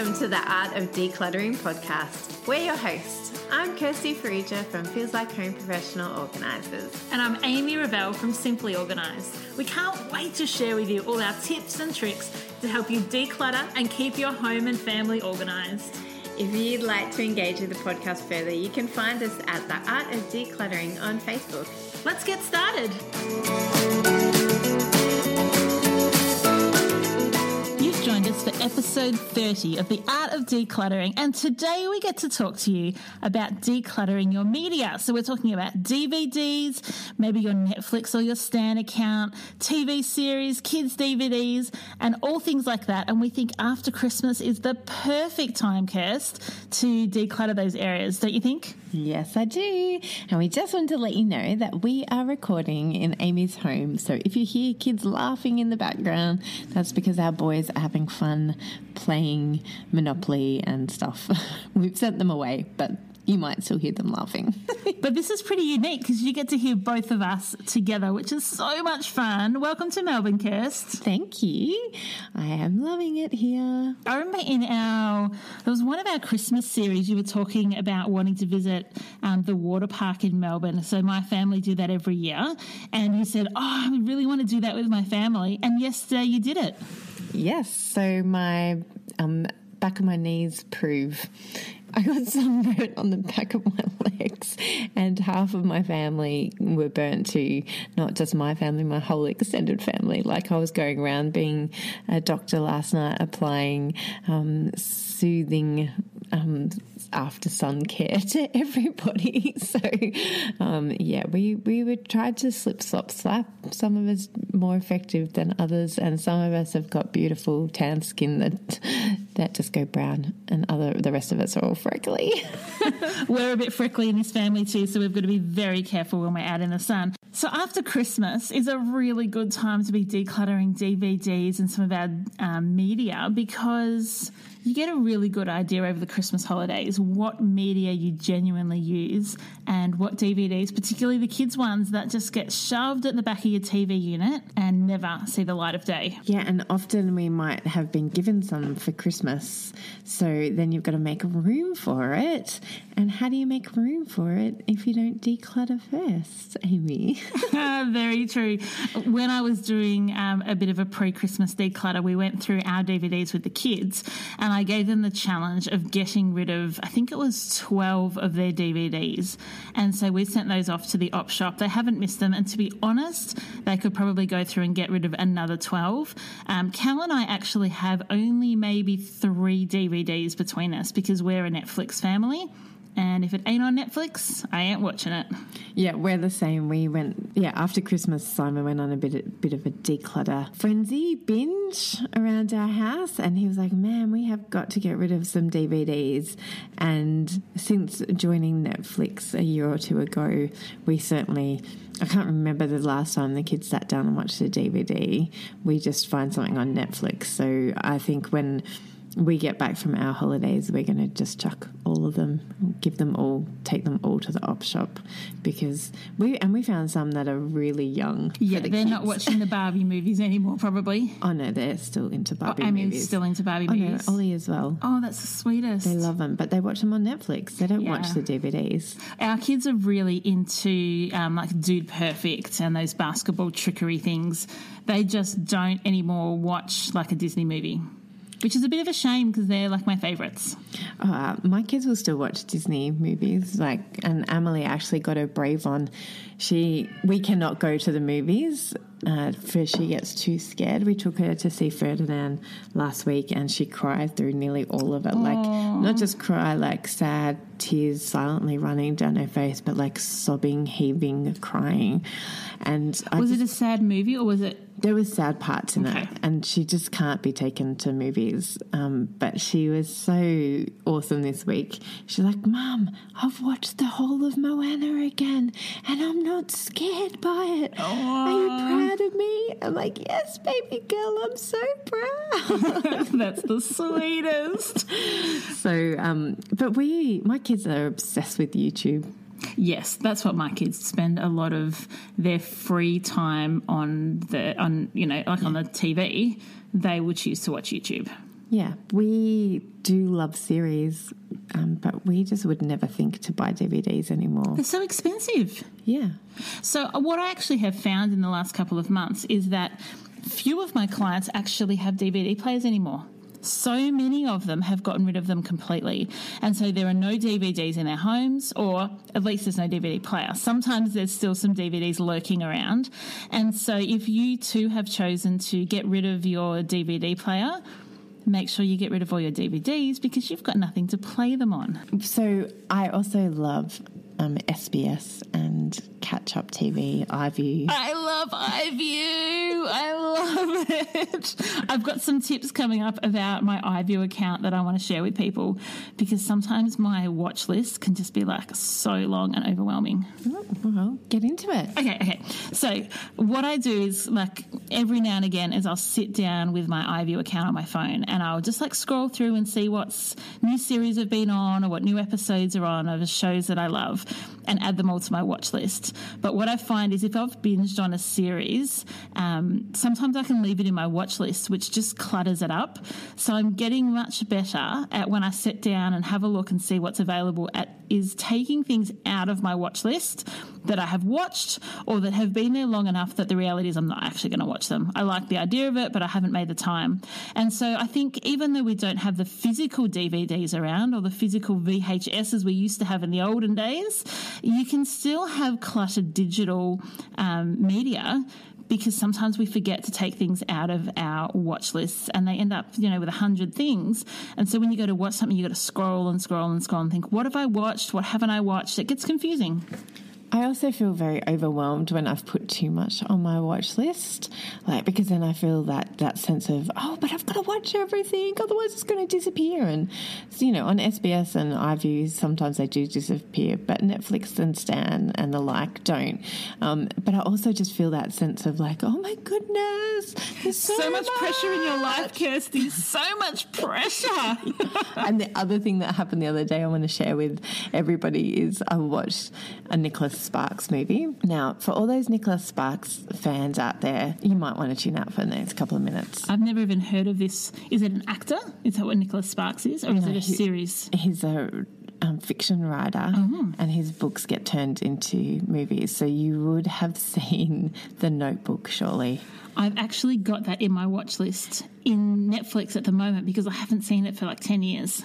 Welcome to the Art of Decluttering podcast. We're your hosts. I'm Kirsty Farrugia from Feels Like Home Professional Organisers. And I'm Amy Revell from Simply Organised. We can't wait to share with you all our tips and tricks to help you declutter and keep your home and family organised. If you'd like to engage with the podcast further, you can find us at the Art of Decluttering on Facebook. Let's get started. Us for episode 30 of The Art of Decluttering, and today we get to talk to you about decluttering your media. So, we're talking about DVDs, maybe your Netflix or your Stan account, TV series, kids' DVDs, and all things like that. And we think after Christmas is the perfect time, Kirst, to declutter those areas, don't you think? Yes, I do. And we just want to let you know that we are recording in Amy's home. So if you hear kids laughing in the background, that's because our boys are having fun playing Monopoly and stuff. We've sent them away, but you might still hear them laughing. But this is pretty unique because you get to hear both of us together, which is so much fun. Welcome to Melbourne, Kirst. Thank you. I am loving it here. I remember in our, there was one of our Christmas series, you were talking about wanting to visit um, the water park in Melbourne. So my family do that every year. And you said, Oh, I really want to do that with my family. And yesterday you did it. Yes. So my um, back of my knees prove. I got sunburnt on the back of my legs, and half of my family were burnt too. Not just my family, my whole extended family. Like I was going around being a doctor last night, applying um, soothing um, after sun care to everybody. So, um, yeah, we, we would try to slip, slop, slap. Some of us more effective than others, and some of us have got beautiful tan skin that that just go brown, and other the rest of us are all freckly. We're a bit freckly in this family too, so we've got to be very careful when we're out in the sun. So after Christmas is a really good time to be decluttering DVDs and some of our um, media because you get a really good idea over the Christmas holidays what media you genuinely use and what DVDs, particularly the kids' ones, that just get shoved at the back of your TV unit and never see the light of day. Yeah, and often we might have been given some for Christmas. So then you've got to make room for it. And how do you make room for it if you don't declutter first, Amy? Very true. When I was doing um, a bit of a pre Christmas declutter, we went through our DVDs with the kids and I gave them the challenge of getting rid of, I think it was 12 of their DVDs. And so we sent those off to the op shop. They haven't missed them. And to be honest, they could probably go through and get rid of another 12. Um, Cal and I actually have only maybe three DVDs between us because we're a Netflix family and if it ain't on Netflix, I ain't watching it. Yeah, we're the same. We went, yeah, after Christmas, Simon went on a bit, bit of a declutter frenzy binge around our house, and he was like, "Man, we have got to get rid of some DVDs." And since joining Netflix a year or two ago, we certainly. I can't remember the last time the kids sat down and watched a DVD. We just find something on Netflix. So I think when we get back from our holidays, we're going to just chuck all of them, give them all, take them all to the op shop because we and we found some that are really young. Yeah, the they're not watching the Barbie movies anymore, probably. Oh no, they're still into Barbie I mean, movies. still into Barbie oh no, movies. Ollie as well. Oh, that's the sweetest. They love them, but they watch them on Netflix. They don't watch the DVDs. Our kids are really into um, like Dude Perfect and those basketball trickery things. They just don't anymore watch like a Disney movie, which is a bit of a shame because they're like my favorites. Uh, my kids will still watch Disney movies. Like, and Emily actually got her brave on. She, we cannot go to the movies uh, for she gets too scared. We took her to see Ferdinand last week, and she cried through nearly all of it. Like, not just cry, like sad tears silently running down her face, but like sobbing, heaving, crying. And I Was just, it a sad movie or was it? there was sad parts in Okay. it, and she just can't be taken to movies. Um, but she was so awesome this week. She's like, "Mom, I've watched the whole of Moana again, and I'm not scared by it. Are you proud of me?" I'm like, "Yes, baby girl, I'm so proud." That's the sweetest. so, um, but we, my kids are obsessed with YouTube. Yes, that's what my kids spend a lot of their free time on the on you know like on the TV. They will choose to watch YouTube. Yeah, we do love series, um, but we just would never think to buy DVDs anymore. They're so expensive. Yeah. So, uh, what I actually have found in the last couple of months is that few of my clients actually have DVD players anymore. So many of them have gotten rid of them completely. And so there are no DVDs in their homes, or at least there's no DVD player. Sometimes there's still some DVDs lurking around. And so if you too have chosen to get rid of your DVD player, make sure you get rid of all your DVDs because you've got nothing to play them on. So I also love um, SBS and Catch Up TV, iView. I love iView. I love it. I've got some tips coming up about my iView account that I want to share with people because sometimes my watch list can just be like so long and overwhelming. Well, get into it. Okay, okay. So what I do is like every now and again is I'll sit down with my iView account on my phone and I'll just like scroll through and see what's new series have been on or what new episodes are on of shows that I love and add them all to my watch list. But what I find is if I've binged on a series, um, sometimes I can leave it in my watch list, which just clutters it up. So I'm getting much better at when I sit down and have a look and see what's available at is taking things out of my watch list that I have watched or that have been there long enough that the reality is I'm not actually going to watch them. I like the idea of it, but I haven't made the time. And so I think even though we don't have the physical DVDs around or the physical VHSs we used to have in the olden days, you can still have cluttered digital um, media because sometimes we forget to take things out of our watch lists and they end up, you know, with a hundred things. And so when you go to watch something, you got to scroll and scroll and scroll and think, what have I watched? What haven't I watched? It gets confusing. I also feel very overwhelmed when I've put too much on my watch list, like because then I feel that that sense of oh, but I've got to watch everything, otherwise it's going to disappear. And so, you know, on SBS and iView, sometimes they do disappear, but Netflix and Stan and the like don't. Um, but I also just feel that sense of like, oh my goodness, there's so, So, much pressure in your life. Kirsty. So much pressure. and the other thing that happened the other day I want to share with everybody is I watched a Nicholas Sparks movie. Now, for all those Nicholas Sparks fans out there, you might want to tune out for the next couple of minutes. I've never even heard of this. Is it an actor? Is that what Nicholas Sparks is? Or is it a he- series? He's a um, fiction writer, and his books get turned into movies. So you would have seen The Notebook, surely. I've actually got that in my watch list in Netflix at the moment because I haven't seen it for like 10 years.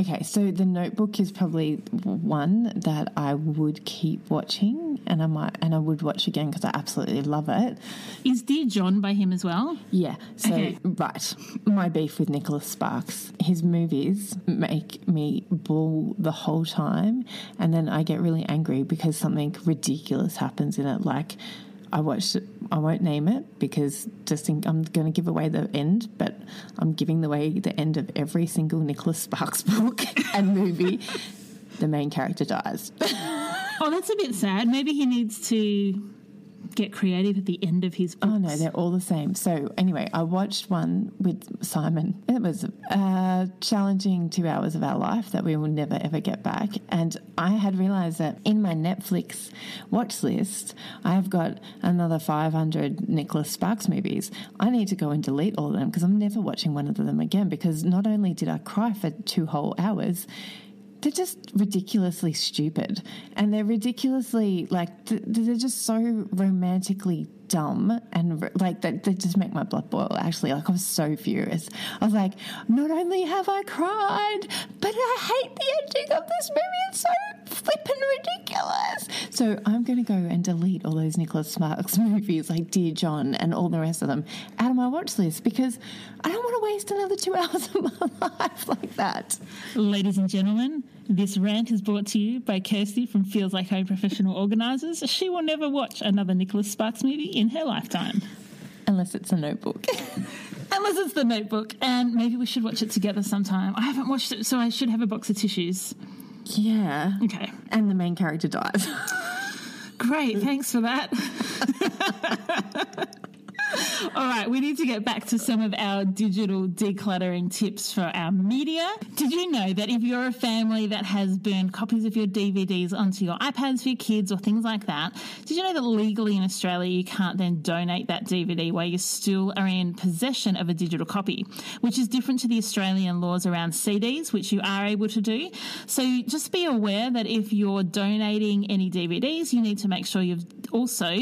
Okay, so The Notebook is probably one that I would keep watching, and I might, and I would watch again because I absolutely love it. Is Dear John by him as well? Yeah. So Okay. right, my beef with Nicholas Sparks. His movies make me bawl the whole time, and then I get really angry because something ridiculous happens in it. Like I watched. it- I won't name it because just think I'm going to give away the end, but I'm giving away the end of every single Nicholas Sparks book and movie. the main character dies. Oh, that's a bit sad. Maybe he needs to get creative at the end of his books. Oh no, they're all the same. So anyway, I watched one with Simon. It was a challenging two hours of our life that we will never ever get back. And I had realised that in my Netflix watch list, I have got another 500 Nicholas Sparks movies. I need to go and delete all of them because I'm never watching one of them again. Because not only did I cry for two whole hours. They're just ridiculously stupid, and they're ridiculously like th- they're just so romantically dumb, and like they, they just make my blood boil. Actually, like I was so furious. I was like, not only have I cried, but I hate the ending of this movie. It's so flippin' ridiculous. So I'm going to go and delete all those Nicholas Sparks movies, like Dear John and all the rest of them, out of my watch list because I don't want to waste another two hours of my life like that. Ladies and gentlemen, this rant is brought to you by Kirsty from Feels Like Home Professional Organisers. She will never watch another Nicholas Sparks movie in her lifetime. Unless it's a notebook. Unless it's the notebook, and maybe we should watch it together sometime. I haven't watched it, so I should have a box of tissues. yeah. Okay. And the main character dies. Great, thanks for that. All right, we need to get back to some of our digital decluttering tips for our media. Did you know that if you're a family that has burned copies of your DVDs onto your iPads for your kids or things like that, did you know that legally in Australia you can't then donate that DVD while you still are in possession of a digital copy, which is different to the Australian laws around CDs, which you are able to do. So just be aware that if you're donating any DVDs, you need to make sure you've also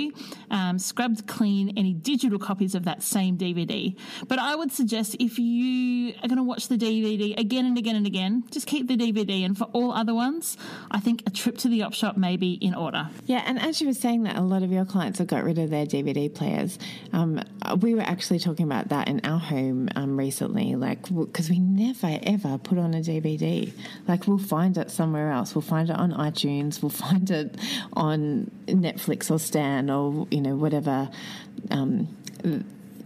um, scrubbed clean any digital copies of that same DVD. But I would suggest if you are going to watch the DVD again and again and again, just keep the DVD. And for all other ones, I think a trip to the op shop may be in order. yeah, and as you were saying that a lot of your clients have got rid of their DVD players, um, we were actually talking about that in our home um, recently, like, because we never ever put on a DVD. Like, we'll find it somewhere else. We'll find it on iTunes, we'll find it on Netflix or Stan or, you know, whatever. Um,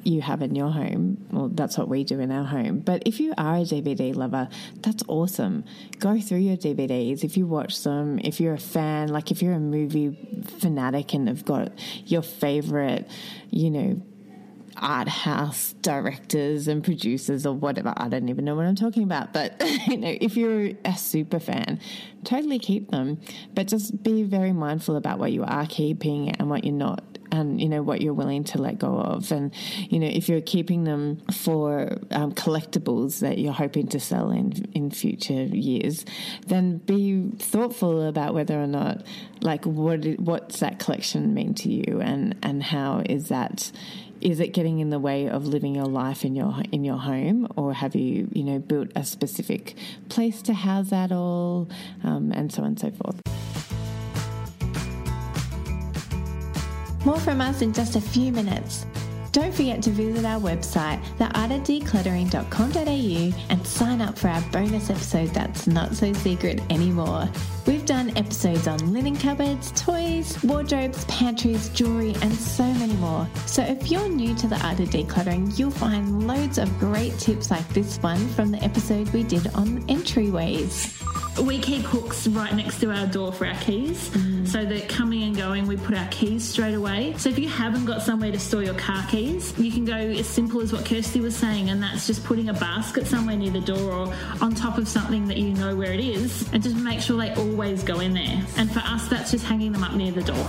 you have in your home. Well, that's what we do in our home. But if you are a DVD lover, that's awesome. Go through your DVDs. If you watch them, if you're a fan, like if you're a movie fanatic and have got your favorite, you know, art house directors and producers or whatever. I don't even know what I'm talking about. But, you know, if you're a super fan, totally keep them. But just be very mindful about what you are keeping and what you're not. And you know what you're willing to let go of, and you know if you're keeping them for um, collectibles that you're hoping to sell in in future years, then be thoughtful about whether or not, like, what what's that collection mean to you, and and how is that is it getting in the way of living your life in your in your home? Or have you you know built a specific place to house that all? Um, and so on and so forth. More from us in just a few minutes. Don't forget to visit our website, theartofdecluttering.com.au, and sign up for our bonus episode that's not so secret anymore. We've done episodes on linen cupboards, toys, wardrobes, pantries, jewelry, and so many more. So if you're new to the art of decluttering, you'll find loads of great tips like this one from the episode we did on entryways. We keep hooks right next to our door for our keys mm. so that coming and going, we put our keys straight away. So if you haven't got somewhere to store your car keys, you can go as simple as what Kirsty was saying, and that's just putting a basket somewhere near the door or on top of something that you know where it is, and just make sure they always go in there. And for us, that's just hanging them up near the door.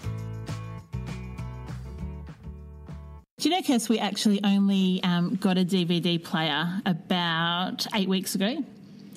Do you know, Kirst, we actually only um, got a DVD player about eight weeks ago.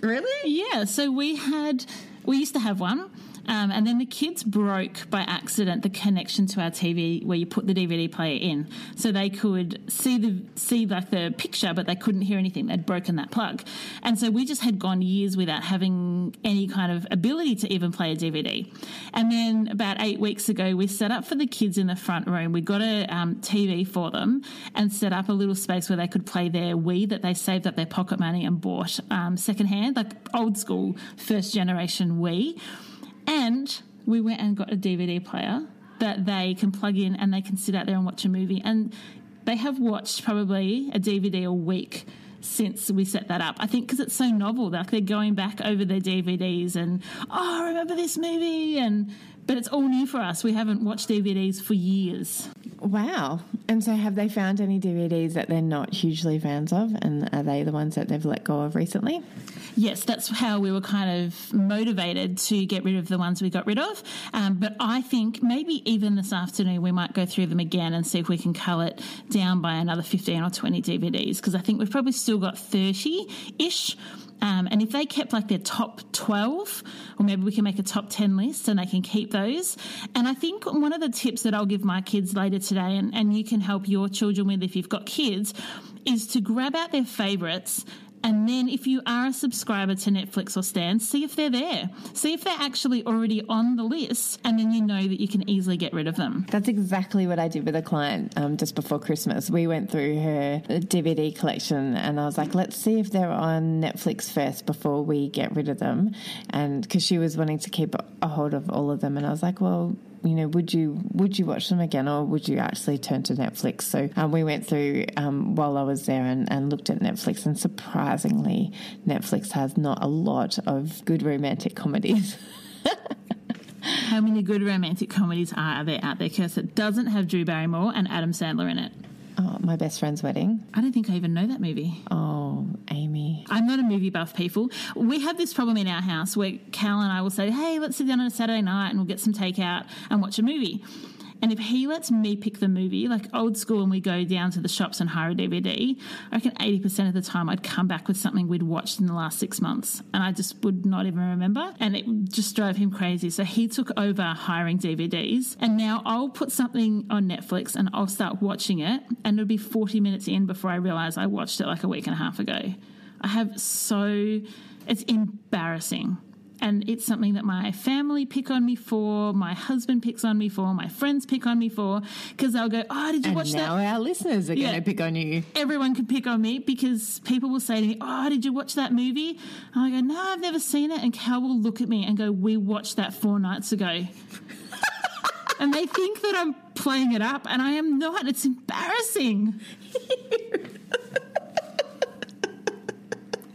Really? Yeah, so we had, we used to have one. Um, and then the kids broke by accident the connection to our TV where you put the DVD player in, so they could see the see like the picture, but they couldn't hear anything. They'd broken that plug, and so we just had gone years without having any kind of ability to even play a DVD. And then about eight weeks ago, we set up for the kids in the front room. We got a um, TV for them and set up a little space where they could play their Wii that they saved up their pocket money and bought um, secondhand, like old school first generation Wii. And we went and got a DVD player that they can plug in and they can sit out there and watch a movie. And they have watched probably a DVD a week since we set that up. I think because it's so novel, like they're going back over their DVDs and oh, I remember this movie, and but it's all new for us. We haven't watched DVDs for years. Wow. And so have they found any DVDs that they're not hugely fans of? And are they the ones that they've let go of recently? Yes, that's how we were kind of motivated to get rid of the ones we got rid of. Um, but I think maybe even this afternoon we might go through them again and see if we can cull it down by another 15 or 20 DVDs because I think we've probably still got 30 ish. Um, and if they kept like their top 12, or maybe we can make a top 10 list and they can keep those. And I think one of the tips that I'll give my kids later today, and, and you can help your children with if you've got kids, is to grab out their favorites and then, if you are a subscriber to Netflix or Stan, see if they're there. See if they're actually already on the list, and then you know that you can easily get rid of them. That's exactly what I did with a client um, just before Christmas. We went through her DVD collection and I was like, let's see if they're on Netflix first before we get rid of them. And because she was wanting to keep a hold of all of them. And I was like, well, you know, would you would you watch them again, or would you actually turn to Netflix? So um, we went through um, while I was there and, and looked at Netflix, and surprisingly, Netflix has not a lot of good romantic comedies. How many good romantic comedies are there out there, Kirst, that doesn't have Drew Barrymore and Adam Sandler in it? Oh, my best friend's wedding. I don't think I even know that movie. Oh, Amy. I'm not a movie buff, people. We have this problem in our house where Cal and I will say, hey, let's sit down on a Saturday night and we'll get some takeout and watch a movie. And if he lets me pick the movie, like old school, and we go down to the shops and hire a DVD, I reckon 80% of the time I'd come back with something we'd watched in the last six months. And I just would not even remember. And it just drove him crazy. So he took over hiring DVDs. And now I'll put something on Netflix and I'll start watching it. And it'll be 40 minutes in before I realize I watched it like a week and a half ago. I have so, it's embarrassing and it's something that my family pick on me for, my husband picks on me for, my friends pick on me for, because they'll go, "Oh, did you and watch now that?" our listeners are Yeah. going to pick on you. Everyone can pick on me because people will say to me, "Oh, did you watch that movie?" And I go, "No, I've never seen it." And Cal will look at me and go, "We watched that four nights ago." and they think that I'm playing it up, and I am not. It's embarrassing.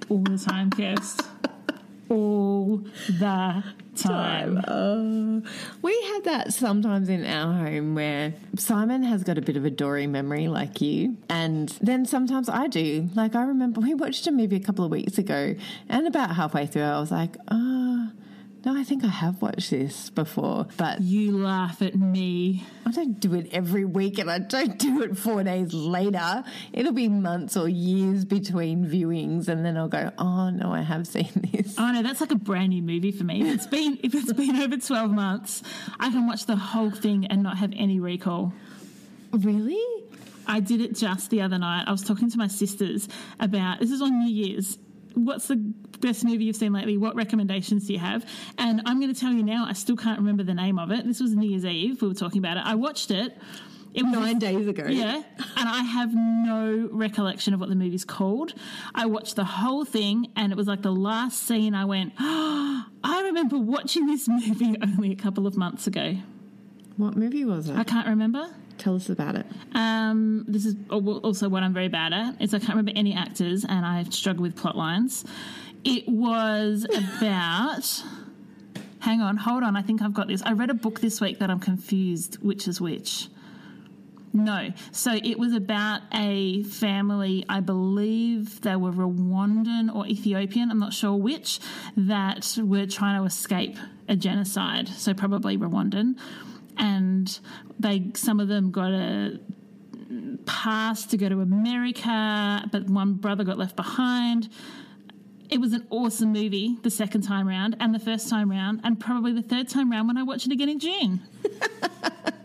All the time, Kirst. All the time. Oh, we have that sometimes in our home where Simon has got a bit of a Dory memory like you. And then sometimes I do. Like I remember we watched a movie a couple of weeks ago and about halfway through I was like, oh, No, I think I have watched this before, but You laugh at me. I don't do it every week and I don't do it four days later. It'll be months or years between viewings and then I'll go, oh no, I have seen this. Oh no, that's like a brand new movie for me. If it's been if it's been over twelve months, I can watch the whole thing and not have any recall. Really? I did it just the other night. I was talking to my sisters about this is on New Year's. What's the best movie you've seen lately? What recommendations do you have? And I'm going to tell you now, I still can't remember the name of it. This was New Year's Eve. We were talking about it. I watched it. It was Nine days ago. Yeah, and I have no recollection of what the movie's called. I watched the whole thing, and it was like the last scene. I went, oh, I remember watching this movie only a couple of months ago. What movie was it? I can't remember. Tell us about it. Um, this is also what I'm very bad at. Is I can't remember any actors, and I struggle with plot lines. It was about. hang on, hold on. I think I've got this. I read a book this week that I'm confused which is which. No. So it was about a family, I believe they were Rwandan or Ethiopian, I'm not sure which, that were trying to escape a genocide. So probably Rwandan. And they some of them got a pass to go to America, but one brother got left behind. It was an awesome movie the second time round and the first time round, and probably the third time round when I watch it again in June.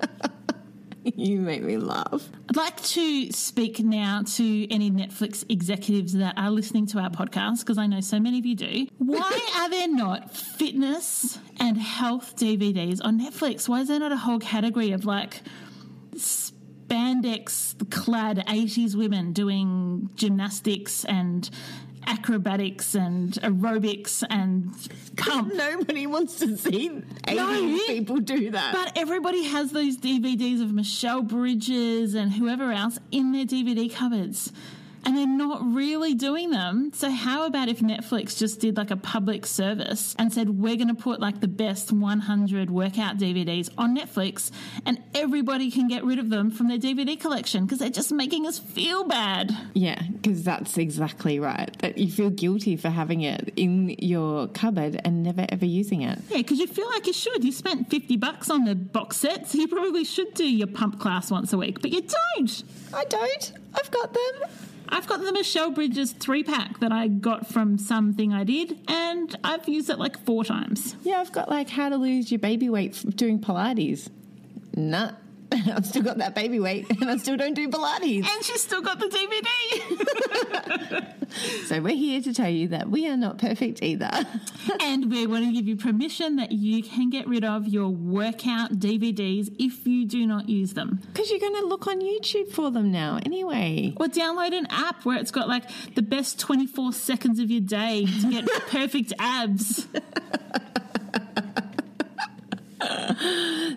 you make me laugh. I'd like to speak now to any Netflix executives that are listening to our podcast because I know so many of you do. Why are there not fitness and health DVDs on Netflix? Why is there not a whole category of like spandex clad 80s women doing gymnastics and acrobatics and aerobics and pump. Nobody wants to see 80 No. people do that. But everybody has those DVDs of Michelle Bridges and whoever else in their DVD cupboards. And they're not really doing them. So, how about if Netflix just did like a public service and said, we're going to put like the best 100 workout DVDs on Netflix and everybody can get rid of them from their DVD collection because they're just making us feel bad. yeah, because that's exactly right. That you feel guilty for having it in your cupboard and never ever using it. Yeah, because you feel like you should. You spent 50 bucks on the box set, so you probably should do your pump class once a week, but you don't. I don't. I've got them. I've got the Michelle Bridges three pack that I got from something I did, and I've used it like four times. Yeah, I've got like how to lose your baby weight doing Pilates. Nah. I've still got that baby weight and I still don't do Pilates. And she's still got the DVD. So we're here to tell you that we are not perfect either. and we want to give you permission that you can get rid of your workout DVDs if you do not use them. Because you're going to look on YouTube for them now anyway. Or download an app where it's got like the best 24 seconds of your day to get perfect abs.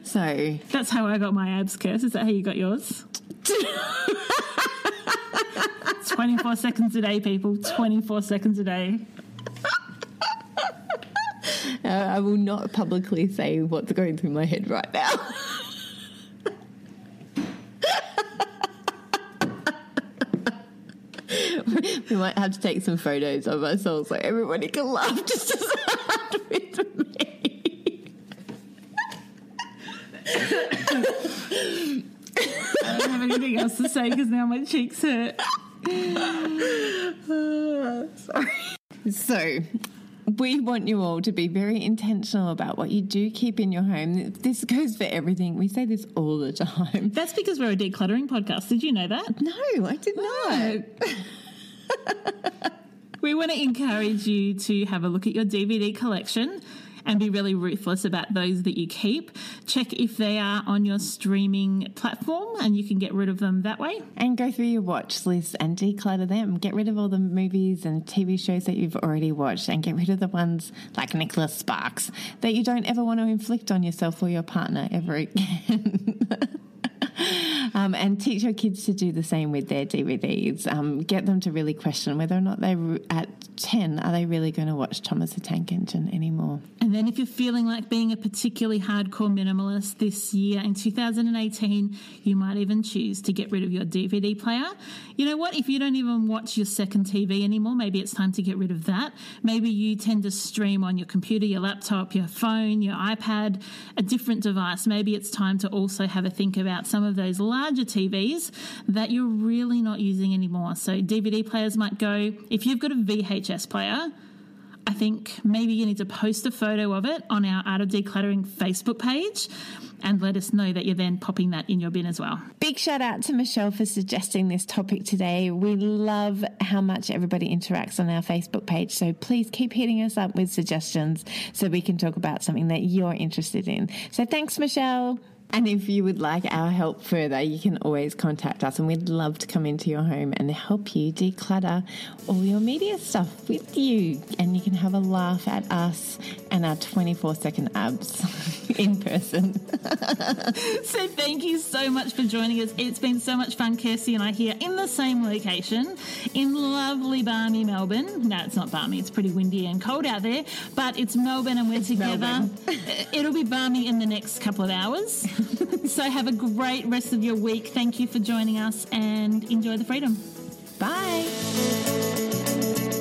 So That's how I got my abs, Kirst. Is that how you got yours? 24 seconds a day, people. 24 seconds a day. uh, I will not publicly say what's going through my head right now. we might have to take some photos of ourselves so everybody can laugh just as hard with me. Have anything else to say because now my cheeks hurt. Sorry. So, we want you all to be very intentional about what you do keep in your home. This goes for everything. We say this all the time. That's because we're a decluttering podcast. Did you know that? No, I did not. We want to encourage you to have a look at your DVD collection and be really ruthless about those that you keep. Check if they are on your streaming platform and you can get rid of them that way. And go through your watch list and declutter them. Get rid of all the movies and TV shows that you've already watched and get rid of the ones like Nicholas Sparks that you don't ever want to inflict on yourself or your partner ever again. Um, and teach your kids to do the same with their DVDs. Um, get them to really question whether or not they at 10 are they really going to watch Thomas the Tank Engine anymore. And then if you're feeling like being a particularly hardcore minimalist this year in 2018, you might even choose to get rid of your DVD player. You know what? If you don't even watch your second TV anymore, maybe it's time to get rid of that. Maybe you tend to stream on your computer, your laptop, your phone, your iPad, a different device. Maybe it's time to also have a think about some of those larger TVs that you're really not using anymore. So DVD players might go. If you've got a VHS player, I think maybe you need to post a photo of it on our Art of Decluttering Facebook page and let us know that you're then popping that in your bin as well. Big shout out to Michelle for suggesting this topic today. We love how much everybody interacts on our Facebook page. So please keep hitting us up with suggestions so we can talk about something that you're interested in. So thanks, Michelle. And if you would like our help further, you can always contact us, and we'd love to come into your home and help you declutter all your media stuff with you. And you can have a laugh at us and our 24 second abs in person. so, thank you so much for joining us. It's been so much fun, Kirsty and I here in the same location in lovely, balmy Melbourne. No, it's not balmy, it's pretty windy and cold out there, but it's Melbourne, and we're It's together. Melbourne. It'll be balmy in the next couple of hours. so have a great rest of your week. Thank you for joining us and enjoy the freedom. Bye.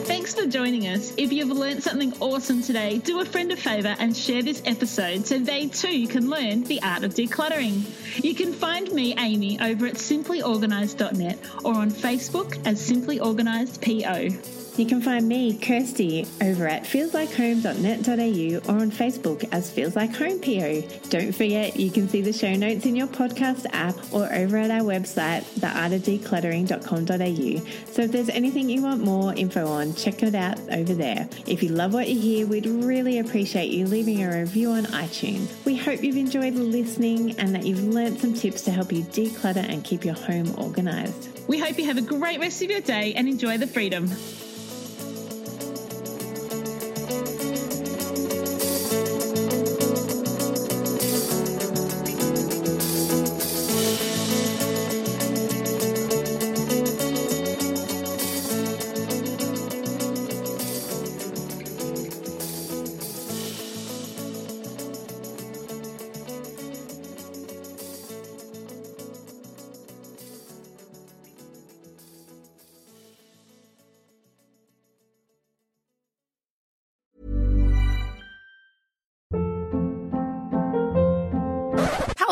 Thanks for joining us. If you've learned something awesome today, do a friend a favour and share this episode so they too can learn the art of decluttering. You can find me, Amy, over at simplyorganised.net or on Facebook as Simply Organised PO. You can find me, Kirsty, over at feelslikehome.net.au or on Facebook as Feels Like Home PO. Don't forget, you can see the show notes in your podcast app or over at our website, theartofdecluttering.com.au. So if there's anything you want more info on, check it out over there. If you love what you hear, we'd really appreciate you leaving a review on iTunes. We hope you've enjoyed listening and that you've learnt some tips to help you declutter and keep your home organised. We hope you have a great rest of your day and enjoy the freedom.